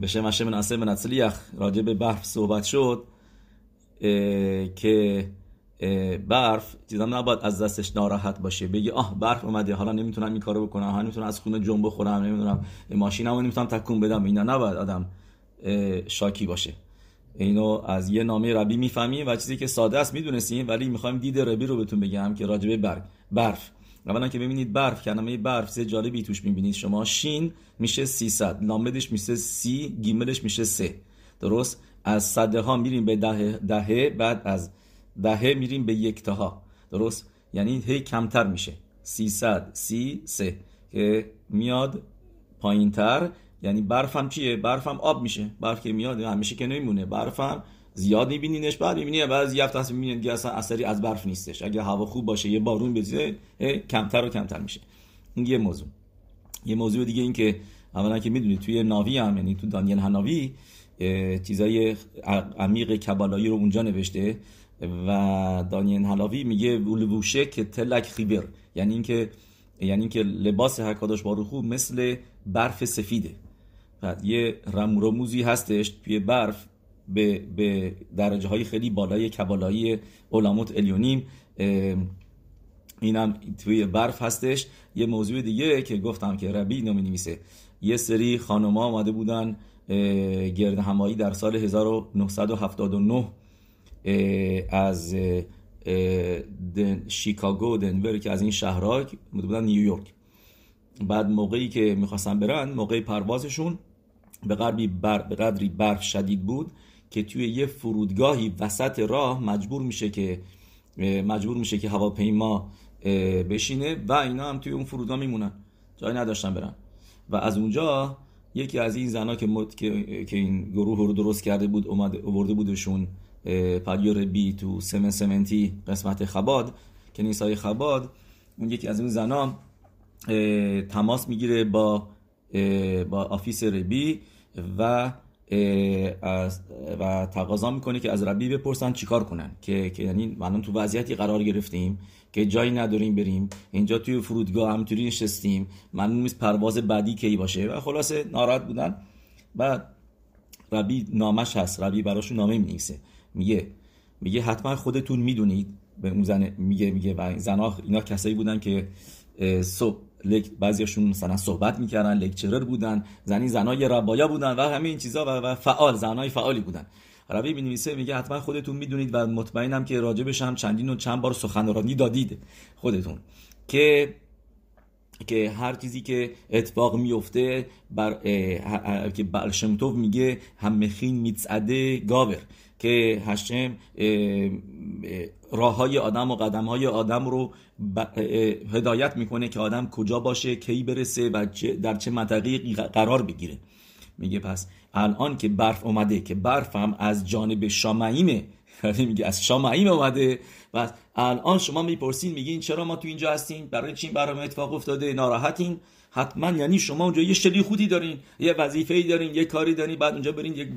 به شم هشم نعسه و راجع به برف صحبت شد اه، که اه، برف چیزم نباید از دستش ناراحت باشه بگی آه برف اومده حالا نمی‌تونم این کارو بکنم حالا نمی‌تونم از خونه جنب بخورم نمی‌دونم ماشینمو نمی‌تونم تکون بدم اینا نباید آدم شاکی باشه اینو از یه نامه ربی می‌فهمیم و چیزی که ساده است می‌دونستیم ولی می‌خوایم دید ربی رو بهتون بگم که راجبه برگ برف اولا که ببینید برف کلمه برف سه جالبی توش می‌بینید. شما شین میشه 300 لامدش میشه سی گیملش میشه سه. درست؟ از صده ها میریم به دهه, دهه بعد از دهه میریم به یکتاها. درست؟ یعنی هی کمتر میشه. 300 سی سه. که میاد پایین تر یعنی برفم چیه؟ برفم آب میشه. برف که میاد همیشه که نمیمونه. برفم زیاد میبینینش بعد می‌بینی بعد یه هفته می‌بینید که اصلا اثری از برف نیستش. اگه هوا خوب باشه یه بارون بزنه کمتر و کمتر میشه. این یه موضوع. یه موضوع دیگه این که اولا که می‌دونید توی ناوی هم یعنی تو دانیل هناوی چیزای عمیق کبالایی رو اونجا نوشته و دانیل هناوی میگه ولوشه که تلک خیبر. یعنی اینکه یعنی اینکه لباس حکاداش باروخو مثل برف سفیده. بعد یه رموزی هستش توی برف به, به درجه های خیلی بالای کبالایی علامت الیونیم. اینم توی برف هستش. یه موضوع دیگه که گفتم که ربی نمی نویسه یه سری خانوما آمده بودن گرد همایی در سال 1979 از دن شیکاگو دنور که از این شهرها بودن نیویورک. بعد موقعی که می‌خواستن برن موقع پروازشون به قدری, به قدری برف شدید بود که توی یه فرودگاهی وسط راه مجبور میشه که مجبور میشه که هواپیما بشینه و اینا هم توی اون فرودگاه میمونن. جایی نداشتن برن. و از اونجا یکی از این زنا که, مد... که... که این گروه رو درست کرده بود اومده اوورده بودشون پریور بی تو سمن سمنتی قسمت خباد. کنیسای خباد اون یکی از اون زنا تماس می‌گیره با با آفیس ربی و و تقاضا می‌کنه که از ربی بپرسن چیکار کنن. که که یعنی الان تو وضعیتی قرار گرفتیم که جایی نداریم بریم. اینجا توی فرودگاه همطوری نشستیم. معلوم نیست پرواز بعدی کی باشه. و خلاصه ناراحت بودن. بعد ربی نامش هست. ربی براشون نامه می‌نویسه. میگه میگه حتما خودتون می‌دونید. به اون زن میگه میگه. و زنا اینا کسایی بودن که صبح بعضیاشون مثلا صحبت می‌کردن لکچرر بودن زنی زنای ربایا بودن و همه این چیزا و, و فعال زنای فعالی بودن. ربی می‌نویسه میگه حتما خودتون می‌دونید و مطمئنم که راجبش هم چندین و چند بار سخنرانی دادید خودتون. که که هر چیزی که اتفاق میفته بر که برشمتوف میگه هم مخین میتسعده گاور. که هشم راه های آدم و قدم های آدم رو هدایت می‌کنه که آدم کجا باشه کی برسه و در چه منطقه قرار بگیره. میگه پس الان که برف اومده که برف هم از جانب شامعیمه یعنی میگه از شامعیم اومده. و الان شما می‌پرسین میگین چرا ما تو اینجا هستیم؟ برای چین برام اتفاق افتاده؟ ناراحتین. حتما یعنی شما اونجا یه شلی خودی دارین یه وظیفه‌ای دارین یه کاری دارین بعد اونجا برین یک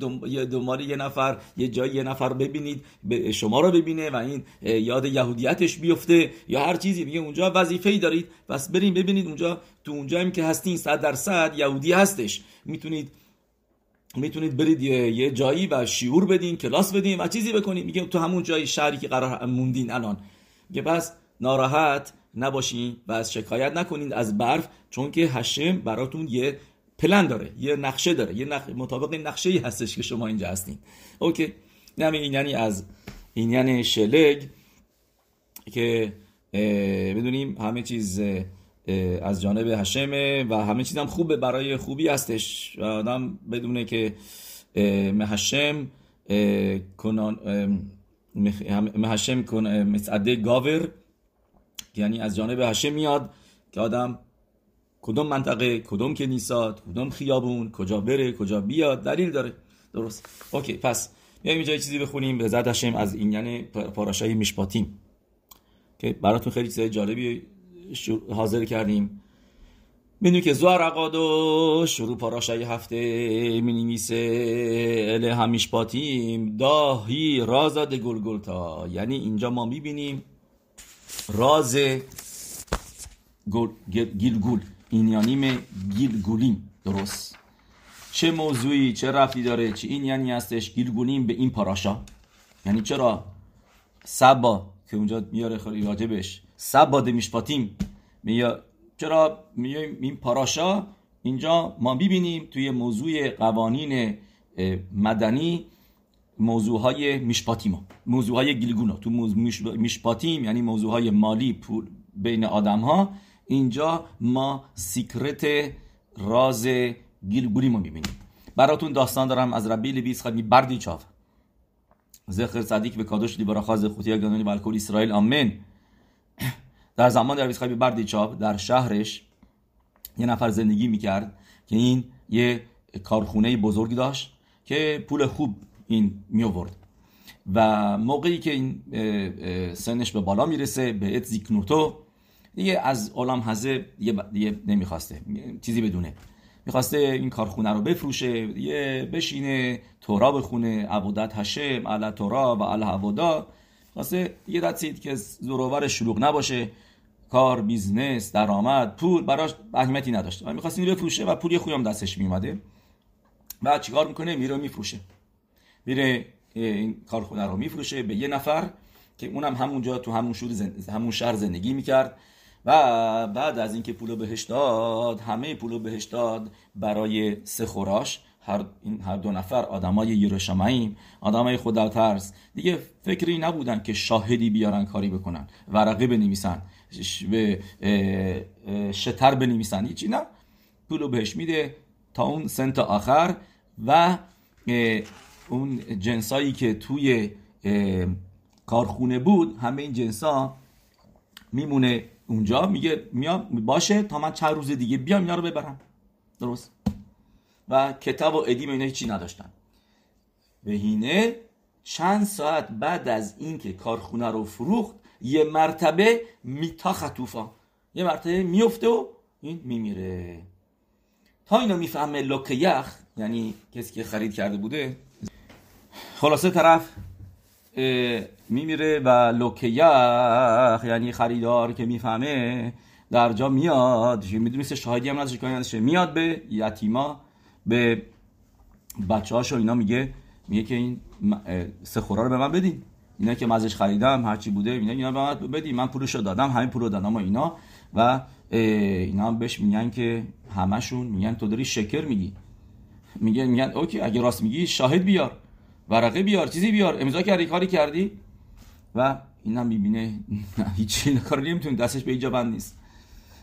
دنبال یه نفر یه جای یه نفر ببینید شما رو ببینه و این یاد یهودیتش بیفته یا هر چیزی. میگه اونجا وظیفه‌ای دارید پس برین ببینید اونجا تو اونجا هم که هستین 100 درصد یهودی هستش. می‌تونید می‌تونید برید یه, جایی و شیور بدین کلاس بدین و چیزی بکنید میگه تو همون جایی شهری که قرار موندین الان. میگه پس ناراحت نباشین و از شکایت نکنید از برف چون که هشم براتون یه پلن داره یه نقشه داره یه نق... مطابق نقشه ای هستش که شما اینجا هستین. اوکی. نه این یعنی از این یعنی شلگ که بدونیم همه چیز از جانب هشمه و همه چیز هم خوبه برای خوبی هستش. و آدم بدونه که مهشم کنان مهشم کن مسعده گاور یعنی از جانب هشم میاد که آدم کدوم منطقه کدوم کنیسات کدوم خیابون کجا بره کجا بیاد دلیل داره. درست. اوکی پس میایم اینجا چیزی بخونیم. به زد هشم از این یعنی پاراشای میشپاتیم که براتون خیلی چیزای جالبی حاضر کردیم. می‌دونی که زوار عقادو شروع پاراشای هفته مینیمیسه اله همیش پاتیم داهی رازاد گلگلتا. یعنی اینجا ما می‌بینیم راز گیلگول. اینیانیم گیلگولیم. درست. چه موضوعی چه رفتی داره چه این یعنی هستش؟ گیلگونیم به این پاراشا. یعنی چرا؟ سبا که اونجا میاره خیلی راجبش. سبا دمیشپاتیم میاد چرا میایم این پاراشا؟ اینجا ما ببینیم توی موضوع قوانین مدنی موضوع های میشپاتیم موضوع های گیلگونا تو میشپاتیم یعنی موضوع های مالی پول بین آدم ها اینجا ما سیکرت راز گیلگوری رو می‌بینیم. براتون داستان دارم. از ربی لبیس خدمی بردی چاف زخر صدیق به کادوش لیبرا خاز خوتی گانونی و اسرائیل. آمین. در زمان ربی خدمی بردی چاف در شهرش یه نفر زندگی می‌کرد که این یه کارخونه بزرگی داشت که پول خوب این می آورد و موقعی که این سنش به بالا می‌رسه به ات زیکنوتو دیگه از عالم حزه دیگه نمی‌خواسته چیزی بدونه. می‌خواسته این کارخونه رو بفروشه یه بشینه تورا بخونه عبودت هشم علا تورا و علا عبودا خواسته یه دستید که زروور شلوغ نباشه کار business درآمد پول براش اهمیتی نداشته و می‌خواست این بفروشه و پولی خوبی هم دستش میومده بعد چیکار می‌کنه؟ میره میفروشه. میره این کارخونه رو میفروشه به یه نفر که اونم همونجا تو همون شهر همون شهر زندگی می‌کرد. و بعد از اینکه پولو بهش داد همه پولو بهش داد برای סחורה ش. هر هر دو نفر آدمای ירא שמים آدمای خدا ترس دیگه فکری نبودن که شاهدی بیارن کاری بکنن. ورقه بنویسن به شتر بنویسن. هیچی نه. پولو بهش میده تا اون سنت آخر و اون جنسایی که توی کارخونه بود همه این جنسا میمونه اونجا میگه میام باشه تا من چند روز دیگه بیام اینا رو ببرم. درست؟ و کتاب و ادیم اینا هیچی نداشتن. هینه چند ساعت بعد از اینکه کارخونه رو فروخت یه مرتبه میتا خطوفا یه مرتبه میفته و این میمیره. تا اینو می‌فهمه لوک یخ یعنی کسی که خرید کرده بوده خلاصه طرف میمیره و لوکیخ یعنی خریدار که می‌فهمه در جا میاد. میدونیست شاهدی هم نداشت میاد به یتیما به بچه هاشو اینا میگه میگه که این سخورا رو به من بدین. اینا که مزش خریدم هرچی بوده اینا اینا به من بدین. من پولشو دادم همین پولو دادم و اینا. و اینا هم بهش میگن که همشون میگن تو داری شکر میگی. میگن میگن اوکی اگه راست میگی شاهد بیار. ورقه بیار چیزی بیار. امضا کردی کاری کردی؟ و این هم می‌بینه. هیچی کار نمی‌تونه دستش به اینجا بند نیست.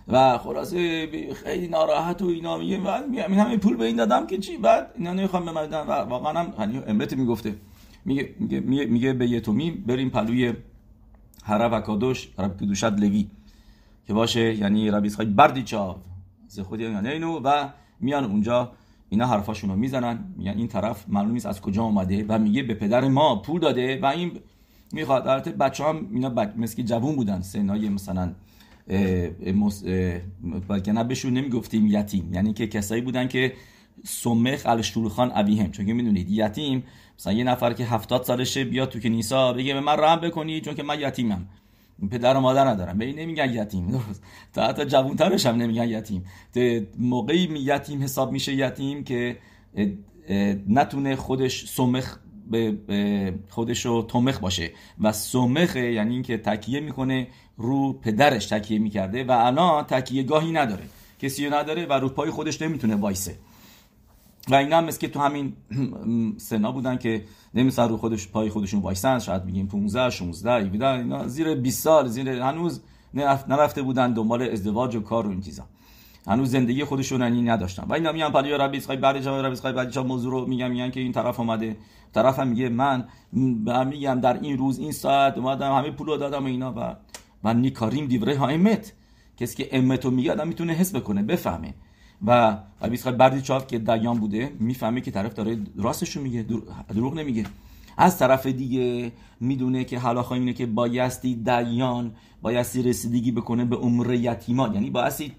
و خلاصه خیلی ناراحت و اینا میگه بعد میگم این همه پول به این دادم که چی؟ بعد اینا نمی‌خوام به من و واقعا هم امت می‌گفته. میگه میگه میگه به یتومی بریم پلوی حرب و کادوش رب کدوشت لوی که باشه یعنی ربی اسحاق بردی چاو. ز خودی یعنی اینو و میان اونجا اینا حرفاشون رو می‌زنن میگن این طرف معلوم نیست از کجا اومده و میگه به پدر ما پول داده و این می‌خواد. البته بچه هم اینا بچ... مثل جوون بودن سنای مثلا بلکه نه بهشون نمی‌گفتیم یتیم. یعنی که کسایی بودن که سمخ الشولخان هم چون که می‌دونید یتیم مثلا یه نفر که هفتاد سالشه بیاد تو کنیسا بگه به من رحم بکنی چون که من یتیمم. پدر و مادر ندارم. به این نمیگن یتیم. درست تا حتی جوانترش هم نمیگن یتیم. موقعی یتیم حساب میشه یتیم که نتونه خودش سمخ به خودش رو تمخ باشه. و سمخ یعنی اینکه تکیه می‌کنه رو پدرش تکیه می‌کرده. و الان تکیه گاهی نداره. کسی نداره و رو پای خودش نمی‌تونه وایسه. و اینا هم که تو همین سنا بودن که نمیسن رو خودش پای خودشون وایسن شاید بگیم 15 16 17 اینا زیر 20 سال زیر هنوز نرفته بودن دنبال ازدواج و کار و این چیزا. هنوز زندگی خودشون اینی نداشتن. و اینا میان پلی ربی اسخای بعد جا ربی اسخای بعد موضوع رو میگم میگن که این طرف اومده. طرف هم میگه من میگم در این روز این ساعت اومدم همه پولو دادم اینا. و من نیکاریم دیوره ها امت. کسی که امتو میگه آدم می‌تونه حس بکنه بفهمه. و اسخای بردی چاف که دیان بوده می‌فهمه که طرف داره راستشو میگه دروغ نمیگه. از طرف دیگه می‌دونه که حالا اینه که بایستی دیان بایستی رسیدگی بکنه به عمر یتیما یعنی بایستی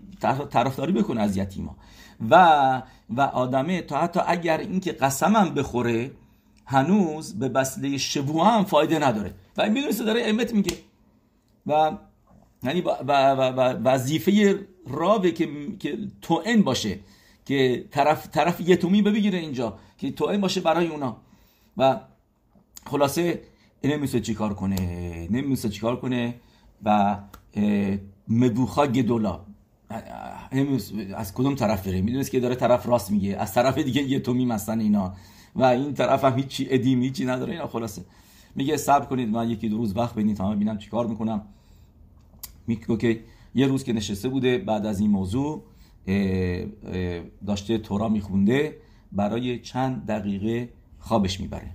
طرفداری بکنه از یتیما. و و آدمه تا حتی اگر اینکه قسمم بخوره هنوز به بسله شبوه هم فایده نداره. و این می‌دونسته داره امت میگه. و یعنی وظیفه راوه که که تو باشه که طرف طرف یتومی بگیره اینجا که توئم باشه برای اونا. و خلاصه نمیشه چیکار کنه نمیشه چیکار کنه و مدوخا گدولا. از کدوم طرف بره. می‌دونست که داره طرف راست میگه. از طرف دیگه یه تومی هستن اینا. و این طرف هم هیچی ادیم هیچی نداره اینا. خلاصه میگه صبر کنید من یکی دو روز وقت بدید تا ببینم چیکار می‌کنم. میگه که یه روز که نشسته بوده بعد از این موضوع داشته تورا میخونده برای چند دقیقه خوابش می‌بره.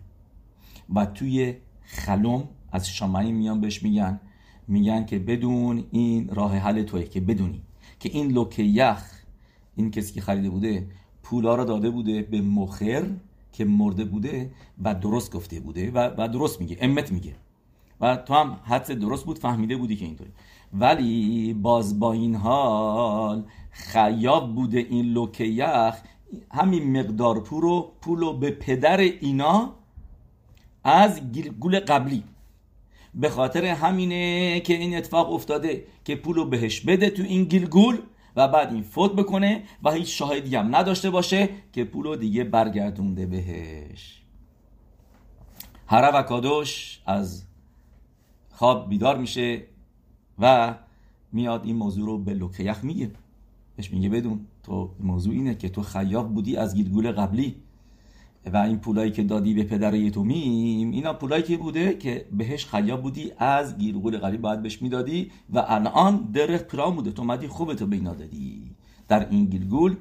و توی خلوم از شامعی میان بهش میگن. میگن که بدون این راه حل توی که بدونی که این لوکه یخ این کسی که خریده بوده پولا رو داده بوده به مخر که مرده بوده و درست گفته بوده و, و درست میگه امت میگه. و تو هم حدس درست بود فهمیده بودی که اینطوری. ولی باز با این حال خیاب بوده این لوکه یخ همین مقدار پولو پولو به پدر اینا از گول قبلی. به خاطر همینه که این اتفاق افتاده که پولو بهش بده تو این گیلگول و بعد این فوت بکنه و هیچ شاهدی هم نداشته باشه که پولو دیگه برگردونده بهش. هر و کادوش از خواب بیدار میشه و میاد این موضوع رو به لوکیخ میگه. بهش میگه بدون تو موضوع اینه که تو خیاب بودی از گیلگول قبلی و این پولایی که دادی به پدر یتومیم اینا پولایی که بوده که بهش خیاب بودی از گیرگول قلی باید بهش می‌دادی و الان درخت پرام بوده. تو مدی خوبه تو بینا دادی. در این گیلگول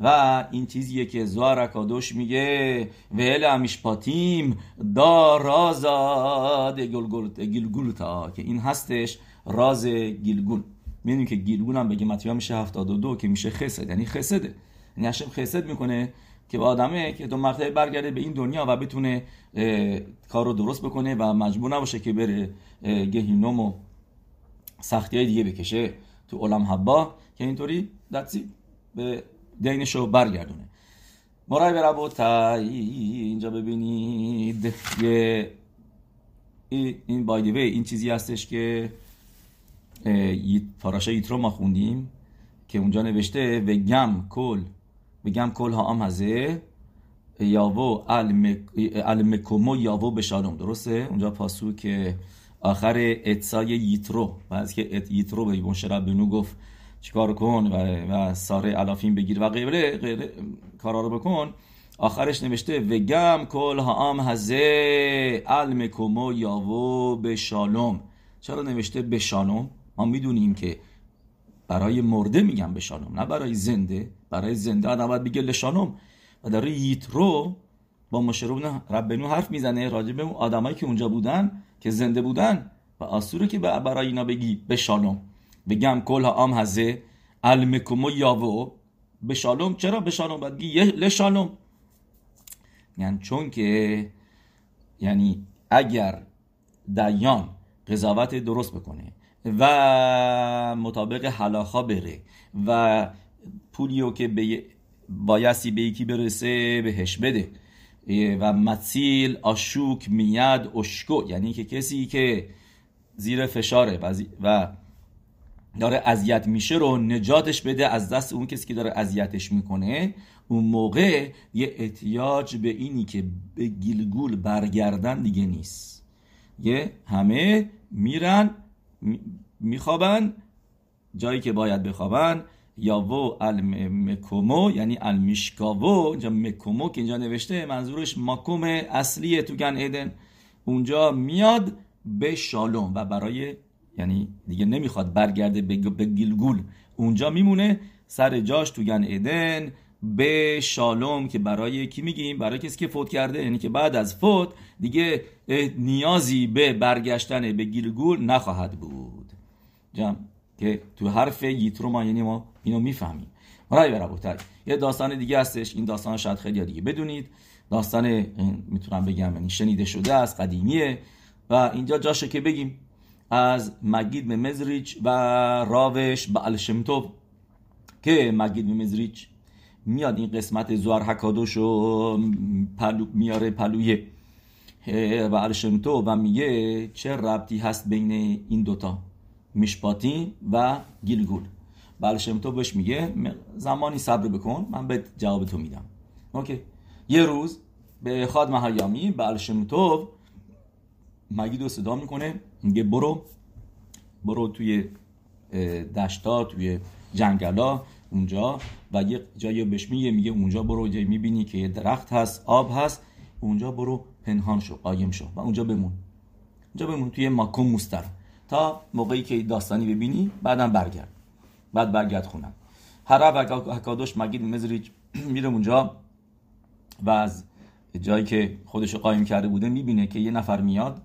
و این چیزیه که زوار کادوش میگه ویل امیشپاتیم دا رازاد گیلگول تا که این هستش راز گیلگول می‌دونیم که گیلگول هم بگه متیام میشه 72 که میشه خسد یعنی خسده. یعنی هشم خسد می‌کنه که با آدمه که دو مرتبه برگرده به این دنیا و بتونه کار رو درست بکنه و مجبور نباشه که بره گهینوم و سختی های دیگه بکشه. تو علم حبا که اینطوری دستی به دینش رو برگردونه. مرای بر اینجا ببینید. یه این بایدوه این چیزی هستش که پاراشه ایترو ما خوندیم که اونجا نوشته و گم کل بگم کل ها هم هزه یاوو المکومو یاوو به شالوم درسته؟ اونجا پاسو که آخر اتسای یترو و از که ات یترو به بنو گفت چیکار کن و, و ساره علافین بگیر و غیره غیره کارا رو بکن. آخرش نوشته وگم کل ها هم هزه المکومو یاوو به شالوم چرا نوشته به شالوم؟ ما می‌دونیم که برای مرده میگم به شالوم نه برای زنده. برای زنده آدم باید بگه لشانم و در یترو با مشروب ربنو حرف می‌زنه راجع به اون آدمایی که اونجا بودن که زنده بودن. و آسوره که برای اینا بگی به شالوم بگم کل آم هزه. المکومو یاوو به شالوم چرا به شالوم باید بگی لشالوم. یعنی چون که یعنی اگر دیان قضاوت درست بکنه و مطابق حلاخا بره و پولیو که به بایستی به یکی برسه بهش بده. و متیل آشوک میاد اشکو. یعنی که کسی که زیر فشاره. و داره اذیت میشه رو نجاتش بده از دست اون کسی که داره اذیتش می‌کنه. اون موقع یه احتیاج به اینی که به گیلگول برگردن دیگه نیست. یه همه میرن میخوابن جایی که باید بخوابن. یاوو المکومو یعنی المیشکاوو اینجا مکومو که اینجا نوشته منظورش ماکوم اصلی تو گن ایدن. اونجا میاد به شالوم و برای یعنی دیگه نمی‌خواد برگرده به گیلگول. اونجا میمونه سر جاش تو گن ایدن به شالوم که برای کی میگیم؟ برای کسی که فوت کرده یعنی که بعد از فوت دیگه نیازی به برگشتن به گیلگول نخواهد بود. جمع که تو حرف یترو ما یعنی ما اینو می‌فهمیم. مرای برابوتر یه داستان دیگه هستش. این داستان شاید خیلی دیگه بدونید. داستان می‌تونم بگم یعنی شنیده شده از قدیمیه. و اینجا جاشه که بگیم از مگید به مزریچ و راوش به الشمتوب که مگید به مزریچ میاد این قسمت زوار حکادوشو پلو میاره پلویه و الشمتوب و میگه چه ربطی هست بین این دوتا؟ میشپاتی و گیلگول. بله تو بهش میگه زمانی صبر بکن من به جواب تو میدم. اوکی. یه روز به خاد مهیامی بله تو مگید رو صدا می‌کنه میگه برو برو توی دشتا توی جنگلا اونجا و یه جایی بهش میگه میگه اونجا برو جایی می‌بینی که یه درخت هست آب هست اونجا برو پنهان شو قایم شو و اونجا بمون. اونجا بمون توی ماکوم مستر. تا موقعی که داستانی ببینی بعدم برگرد. بعد برگرد خونم. هر حکادوش مگید مزریج میره اونجا و از جایی که خودش قایم کرده بوده می‌بینه که یه نفر میاد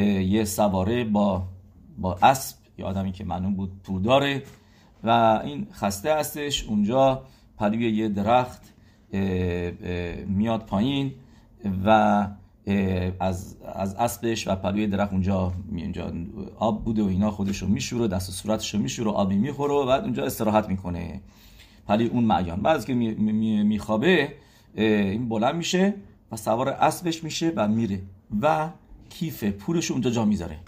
یه سواره با با اسب یا آدمی که معلوم بود پول داره و این خسته هستش. اونجا پلوی یه درخت میاد پایین و از, از اسبش و پلوی درخت اونجا اونجا آب بوده و اینا خودش رو میشوره دست و صورتش رو میشوره آبی می‌خوره و بعد اونجا استراحت می‌کنه. پلی اون معیان بعد که میخوابه این بلند میشه و سوار اسبش میشه و میره و کیف پولش اونجا جا می‌ذاره.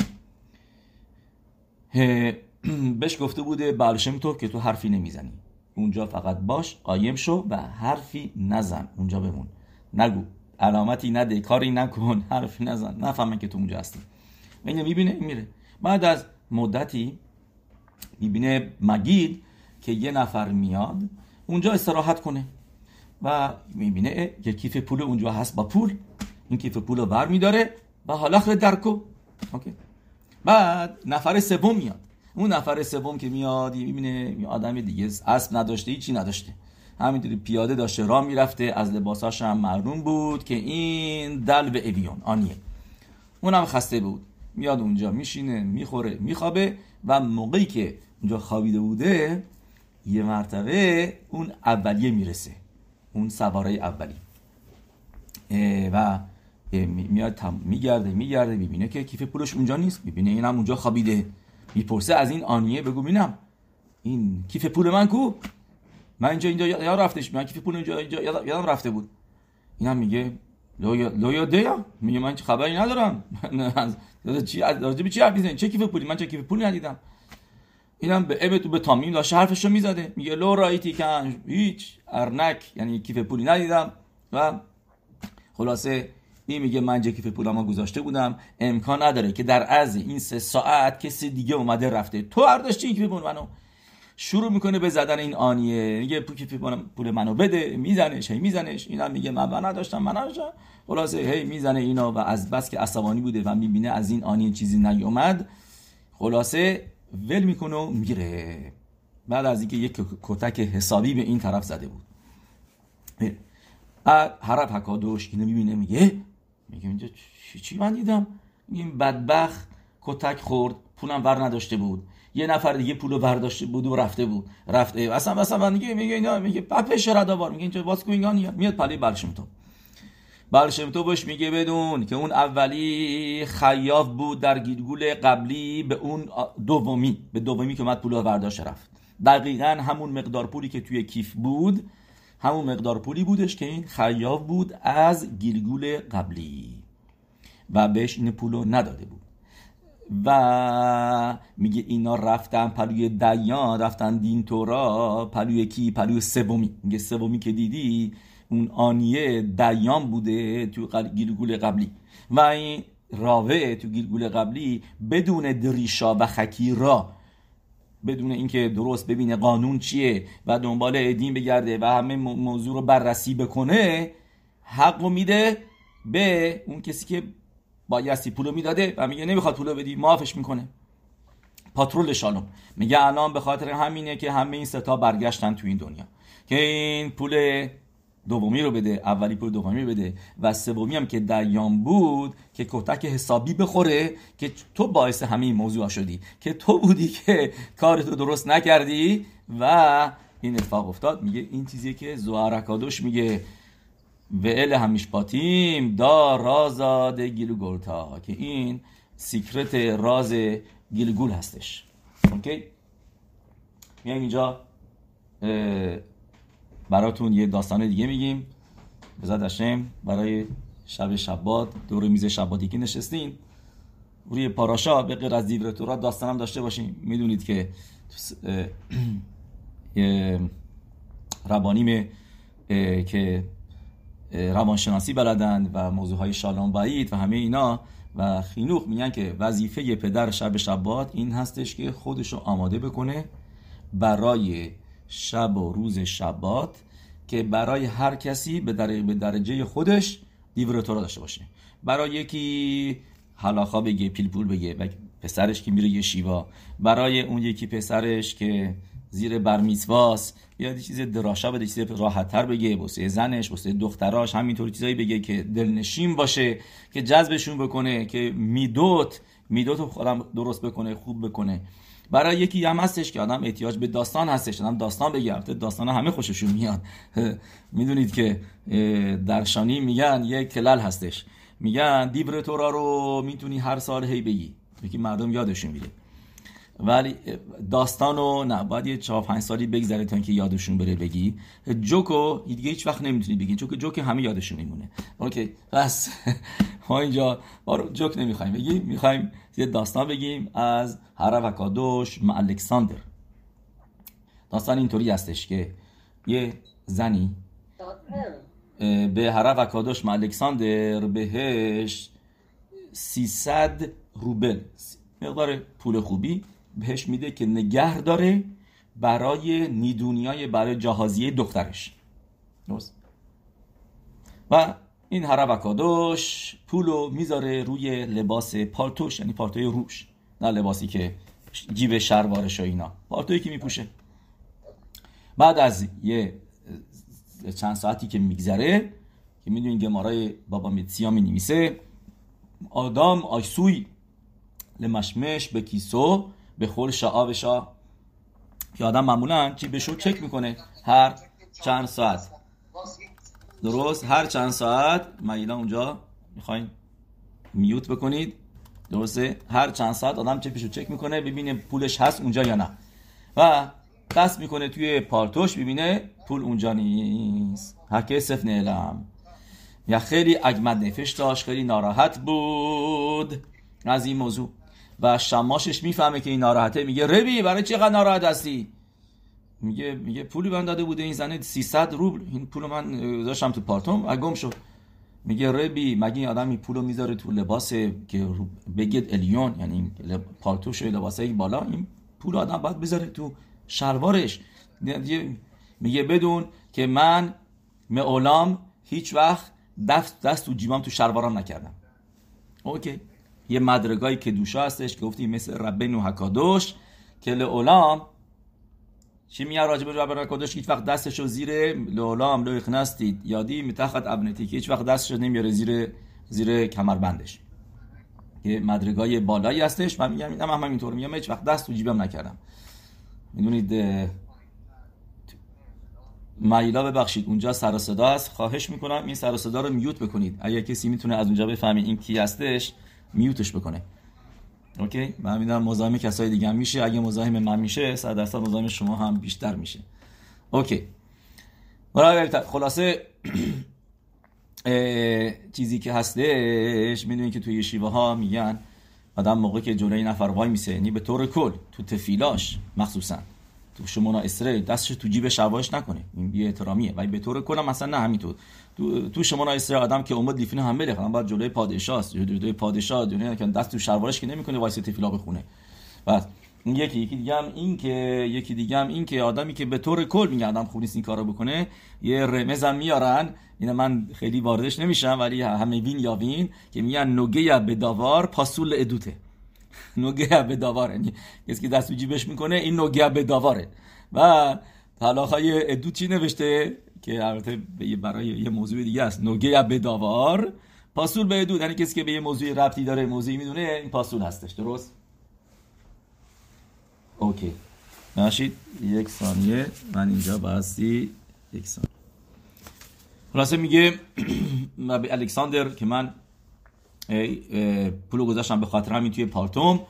بهش گفته بوده بالشم تو که تو حرفی نمی‌زنی. اونجا فقط باش قایم شو و حرفی نزن. اونجا بمون. نگو. علامتی نده کاری نکن حرفی نزن. نفهمه که تو اونجا هستی. اینو می‌بینه میره. بعد از مدتی می‌بینه مگید که یه نفر میاد اونجا استراحت کنه. و می‌بینه یه کیف پول اونجا هست با پول. این کیف پول رو بر میداره. و حالا درکو. اوکی. بعد نفر سوم میاد. اون نفر سوم که میاد می‌بینه آدم دیگه اسب نداشته هیچی نداشته. همینطوری پیاده داشته راه می‌رفته از لباساش هم معلوم بود که این دل به اویون آنیه. اونم خسته بود. میاد اونجا میشینه می‌خوره میخوابه و موقعی که اونجا خوابیده بوده یه مرتبه اون اولیه می‌رسه. اون سواره اولی. و میاد میگرده میگرده می‌بینه که کیف پولش اونجا نیست. می‌بینه اینم اونجا خوابیده. می‌پرسه از این آنیه بگو بینم این کیف پول من کو؟ من اینجا اینجا یا رفتش. من کیف پول اینجا اینجا یادم رفته بود. اینم میگه לא יודע میگه من خبری ندارم. چی راجب چی حرف چه کیف پولی؟ من چه کیف پولی ندیدم. اینم באמת ובתמים داشته حرفشو می‌زده. میگه לא ראיתי כאן هیچ ארנק یعنی کیف پولی ندیدم. و خلاصه این میگه من کیف پولامو گذاشته بودم. امکان نداره که در از این سه ساعت کسی دیگه اومده رفته. تو ورداشتی کیف پول منو. شروع می‌کنه به زدن این עני ه. میگه کیف پول منو بده. میزنش هی میزنش. اینا میگه من نداشتم من نداشتم. خلاصه هی می‌زنه اینا و از بس که عصبانی بوده و می‌بینه از این آنیه چیزی نیومد. خلاصه ول می‌کنه و میره بعد از اینکه یک کتک حسابی به این طرف زده بود. حرف حکادوش اینو می‌بینه میگه میگه اینجا چی من دیدم؟ این بدبخت کتک خورد پولم ور نداشته بود. یه نفر دیگه پولو برداشته بود و رفته بود. رفته اصلا اصلا میگه میگه اینا میگه پپش رداوار میگه اینجا واس کوینگان میاد پلی بلشم تو بلشم تو بش میگه بدون که اون اولی خیاف بود در گیرگول قبلی به اون دومی. به دومی که اومد پولو برداشت رفت. دقیقا همون مقدار پولی که توی کیف بود همون مقدار پولی بودش که این خیاف بود از گیلگول قبلی و بهش این پولو نداده بود. و میگه اینا رفتن پلوی دیان رفتن دین تورا پلوی کی؟ پلوی سومی. میگه سومی که دیدی اون آنیه دیان بوده تو گیلگول قبلی. و این راوه تو گیلگول قبلی بدون دریشا و خکیرا بدون اینکه درست ببینه قانون چیه و دنبال ادین بگرده و همه موضوع رو بررسی بکنه حق رو میده به اون کسی که بایستی پولو می‌داده و میگه نمی‌خواد پولو بدی معافش می‌کنه. پاترول شالوم. میگه الان به خاطر همینه که همه این ستا برگشتن تو این دنیا. که این پول دومی رو بده اولی پول دومی بده. و سومی هم که دیان بود که کتک حسابی بخوره که تو باعث همه این موضوع شدی. که تو بودی که کارتو درست نکردی و این اتفاق افتاد. میگه این چیزی که זוהר הקדוש میگه. ואלה המשפטים דא רזא דגלגולא که این secret راز גלגול هستش. okay؟ میایم اینجا براتون یه داستان دیگه میگیم. בעזרת השם برای شب שבת دور میز שבת ی که نشستین روی פרשה به غیر از דבר תורה داستانم داشته باشیم. می‌دونید که ربانیم که روانشناسی بلدند و موضوع های شالام بعید و همه اینا. و خینوخ میگن که وظیفه پدر شب شبات این هستش که خودش رو آماده بکنه برای شب و روز شبات که برای هر کسی به, درجه خودش دیور داشته باشه. برای یکی حلاخا بگه پیلپول بگه و پسرش که میره یه شیوا. برای اون یکی پسرش که زیر برمیزواس یا یه چیز دراشا بده چیز راحتتر بگه واسه زنش واسه دختراش همینطور چیزایی بگه که دلنشین باشه که جذبشون بکنه که میدوت میدوت خودم درست بکنه خوب بکنه. برای یکی هم هستش که آدم احتیاج به داستان هستش آدم داستان بگه. داستان همه خوششون میاد. می‌دونید که در شانی میگن یک کلل هستش. میگن دیبر تورا رو می‌تونی هر سال هی بگی. یکی مردم یادشون میره. ولی داستانو نه باید یه چهار پنج سالی بگذره تا اینکه یادشون بره بگی. جوکو دیگه هیچ وقت نمی‌تونی بگی. چون جوک همه یادشون میمونه. اوکی پس ما اینجا بارو جوک نمی‌خوایم بگیم. می‌خوایم یه داستان بگیم از هروکادوش ما الکساندر. داستان اینطوری هستش که یه زنی به هروکادوش ما الکساندر بهش 300 روبل مقدار پول خوبی بهش میده که نگه داره برای نیدونیای برای جهازیه دخترش. درست؟ و این هروکادوش پولو می‌ذاره روی لباس پالتوش یعنی پالتوی روش نه لباسی که جیب شروارش و اینا. پالتویی که میپوشه. بعد از یه چند ساعتی که میگذره که می‌دونین گمارای بابا متسیا می نویسه آدم آیسوی لمشمش به کیسو به خور شعا شا که آدم معمولا بشو چک می‌کنه هر چند ساعت. درست؟ هر چند ساعت. مایلا اونجا می‌خواین میوت بکنید. درسته؟ هر چند ساعت آدم چپشو چک می‌کنه ببینه پولش هست اونجا یا نه. و دست می‌کنه توی پارتوش ببینه پول اونجا نیست. هکه صف نیلم یا خیلی اگمد نفش داشت خیلی ناراحت بود. از این موضوع. و شماشش می‌فهمه که این ناراحته. میگه ربی برای چقدر ناراحت هستی؟ میگه میگه پولی من داده بوده این زنه 300 روبل. این پول من داشتم تو پارتوم گم شد. میگه ربی مگه این آدم این پولو می‌ذاره تو لباس که بگید الیون یعنی پالتوش لباسه بالا. این پول آدم باید بذاره تو شلوارش. میگه بدون که من معلام هیچ وقت دست دست تو جیبام تو شلوارم نکردم. اوکی. یه مدرگایی که دوشا هستش که گفتیم مثل ربنو حکادوش که لعلام چی میگه راجب رب حکادوش؟ هیچ وقت دستشو زیر لعلام لو اخنستید یادی متخت ابنتی که هیچ وقت دستشو نمیاره زیر زیر کمربندش. یه מדרגה ی بالایی هستش. من میگم اینم هم اینطور میگم هیچ وقت دست تو جیبم نکردم. می‌دونید مایلا ببخشید اونجا سر و صدا هست. خواهش می‌کنم این سر و صدا رو mute بکنید. اگر کسی می‌تونه از اونجا بفهمه این کی هستش mute ش بکنه. okay؟ من می‌دونم مزاحم کسای دیگه میشه. اگه مزاحم من میشه صد درصد مزاحم شما هم بیشتر میشه. okay. خلاصه چیزی که هستش می‌دونید که توی شیوه ها میگن آدم موقع که جلوی نفر وای میسه یعنی به طور کل تو تفیلاش مخصوصا. تو شما اسرائیل دستش تو جیب شواش نکنه این بی احترامیه. و به طور کل مثلا نه همینطور. تو تو شما اسرائیل آدم که اومد لیفین بره. هم بعد جلوی پادشاه است جلوی پادشاه. دنیا که دست تو شلوارش که نمی‌کنه واسه تفیلا بخونه. بعد یکی یکی دیگه هم این که یکی دیگه هم این که آدمی که به طور کل میگه آدم خوب نیست این کارو بکنه یه رمز هم میارن. اینا من خیلی واردش نمیشم ولی همه وین یا وین که میگن نوگه به داوار پاسول ادوته. نوگه به داوار یعنی کسی که دست جیبش می‌کنه این نوگه به داواره. و طلاقای ادو چی نوشته؟ که البته برای یه موضوع دیگه است. نوگه به داوار. پاسول به ادو یعنی کسی که به یه موضوع ربطی داره موضوعی می‌دونه این پاسول هستش. درست؟ اوکی. ناشید یک ثانیه. من اینجا باستی یک ثانیه. خلاصه میگه الکساندر که من پولو گذاشتم به خاطر همین توی پارتوم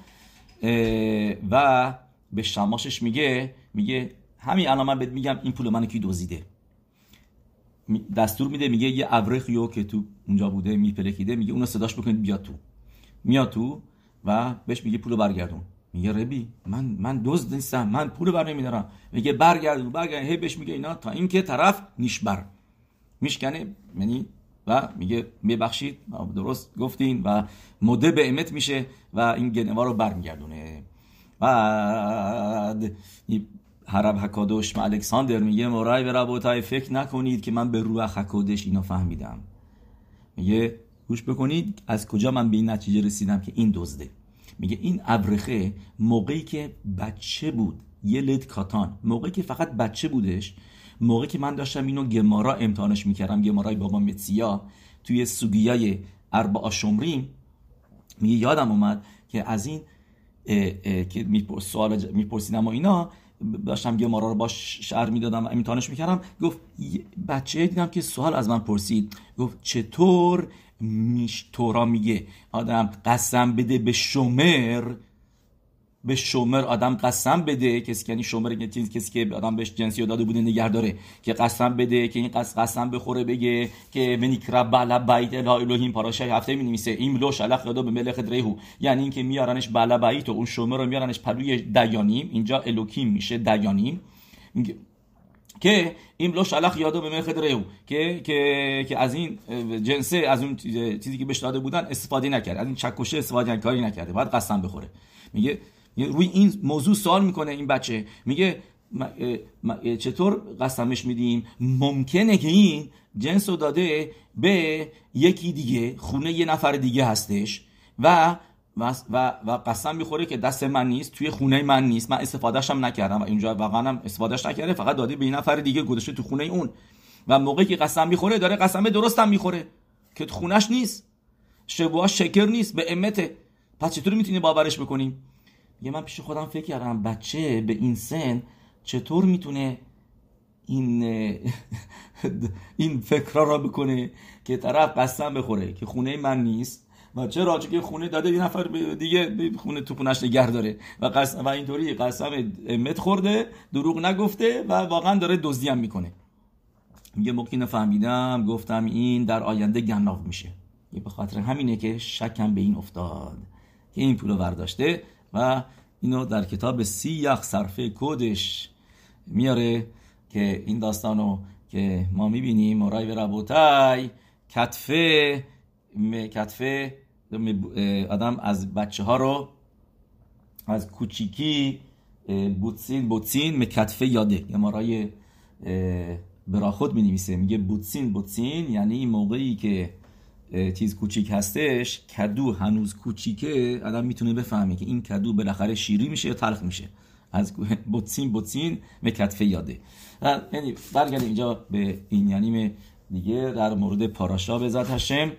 و به شماشش میگه میگه همین الان من بهت میگم این پول منو کی دزدیده؟ دستور میده میگه یه ابرخیو که تو اونجا بوده میپلکیده میگه اونو صداش بکنید بیاد تو. میاد تو و بهش میگه پولو برگردون. میگه ربی من من دزد نیستم من پول بر نمیدارم. میگه برگرد برگرد هی بهش میگه اینا تا اینکه طرف نیشبر. میشکنه یعنی و میگه میبخشید درست گفتین و مده به امت میشه و این گنوا رو برمیگردونه. بعد حرب حکادوش و الکساندر میگه مرای و ربوتای فکر نکنید که من به روح حکادش اینو فهمیدم. میگه گوش بکنید از کجا من به این نتیجه رسیدم که این دزده. میگه این ابرخه موقعی که بچه بود یه لید کاتان. موقعی که فقط بچه بودش موقعی که من داشتم اینو گمارا امتحانش می‌کردم گمارای بابا متسیا توی سوگیای اربع شمریم میگه یادم اومد که از این که سوال میپرسیدم و اینا داشتم گمارا رو باش شعر می‌دادم و امتحانش می‌کردم. گفت بچه دیدم که سوال از من پرسید. گفت چطور میش تورا میگه؟ آدم قسم بده به شمر. به شمر آدم قسم بده کسی که یعنی شمر کسی که آدم بهش جنسی داده بوده نگه داره که قسم بده که این قسم بخوره بگه که منیکرب بالا بیت اله الهیم پاراشای هفته می نویسه این لو شلخ یادا به ملخ دریهو. یعنی اینکه میارنش بالا بیت و اون شمر رو میارنش پلوی دیانیم. اینجا الوکیم میشه دیانیم. که این لو شلخ یادو به ملخ دریهو. که که که از این جنسه از اون چیزی که بهش داده بودن استفاده نکرد. از این چکشه استفاده کاری نکرده. باید قسم بخوره. میگه روی این موضوع سوال می‌کنه این بچه. میگه چطور قسمش میدیم؟ ممکنه که این جنس رو داده به یکی دیگه خونه یه نفر دیگه هستش و و, و, قسم می‌خوره که دست من نیست توی خونه من نیست. من استفادهش هم نکردم و اینجا واقعا هم استفادهش نکرده فقط داده به این نفر دیگه گذاشته تو خونه اون. و موقعی که قسم می‌خوره داره قسم درست هم می‌خوره که تو خونش نیست. شبوه شکر نیست به امته. پس چطور می‌تونی باورش بکنیم یه من پیش خودم فکر کردم بچه به این سن چطور می‌تونه این این فکرها را بکنه که طرف قسم بخوره که خونه من نیست و چرا؟ چون که خونه داده یه نفر دیگه خونه تو خونش نگه داره و قسم و اینطوری قسم امت خورده دروغ نگفته و واقعا داره دزدی هم می‌کنه. میگه موقعی نفهمیدم گفتم این در آینده گناو میشه. یه به خاطر همینه که شکم به این افتاد که این پولو برداشته و اینو در کتاب سی یخ صرفه کودش میاره که این داستانو که ما می‌بینیم مرای و ربوتای کتفه کتفه آدم از بچه ها رو از کوچیکی بوتسین بوتسین مکتفه یاده. یه مارای براخود می نویسه میگه بوتسین بوتسین یعنی این موقعی که چیز کوچیک هستش کدو هنوز کوچیکه آدم می‌تونه بفهمه که این کدو بالاخره شیری میشه یا تلخ میشه. از بوتسین بوتسین و کتفه یاده. یعنی برگردیم اینجا به این یعنی دیگه در مورد پاراشا به ذات هشم